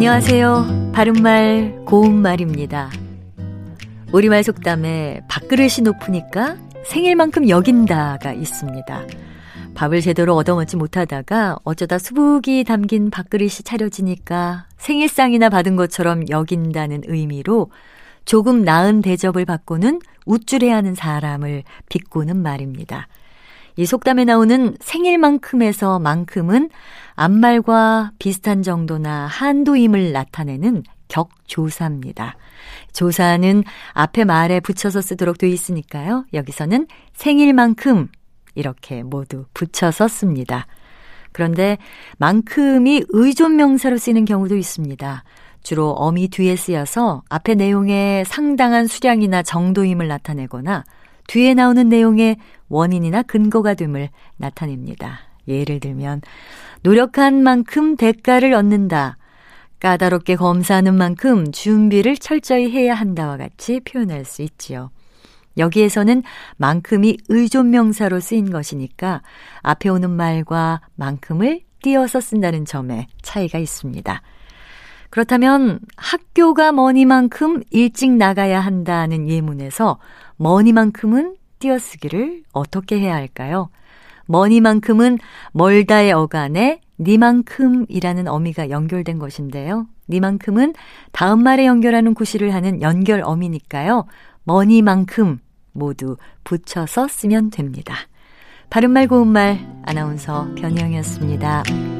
안녕하세요. 바른말 고운말입니다. 우리말 속담에 밥그릇이 높으니까 생일만큼 여긴다가 있습니다. 밥을 제대로 얻어먹지 못하다가 어쩌다 수북이 담긴 밥그릇이 차려지니까 생일상이나 받은 것처럼 여긴다는 의미로 조금 나은 대접을 받고는 우쭐해하는 사람을 비꼬는 말입니다. 이 속담에 나오는 생일만큼에서 만큼은 앞말과 비슷한 정도나 한도임을 나타내는 격조사입니다. 조사는 앞에 말에 붙여서 쓰도록 돼 있으니까요. 여기서는 생일만큼 이렇게 모두 붙여서 씁니다. 그런데 만큼이 의존 명사로 쓰이는 경우도 있습니다. 주로 어미 뒤에 쓰여서 앞에 내용에 상당한 수량이나 정도임을 나타내거나 뒤에 나오는 내용의 원인이나 근거가 됨을 나타냅니다. 예를 들면 노력한 만큼 대가를 얻는다. 까다롭게 검사하는 만큼 준비를 철저히 해야 한다와 같이 표현할 수 있지요. 여기에서는 만큼이 의존명사로 쓰인 것이니까 앞에 오는 말과 만큼을 띄어서 쓴다는 점에 차이가 있습니다. 그렇다면 학교가 머니만큼 일찍 나가야 한다는 예문에서 머니만큼은 띄어쓰기를 어떻게 해야 할까요? 머니만큼은 멀다의 어간에 니만큼이라는 어미가 연결된 것인데요. 니만큼은 다음 말에 연결하는 구실을 하는 연결 어미니까요. 머니만큼 모두 붙여서 쓰면 됩니다. 바른말 고운말 아나운서 변희영이었습니다.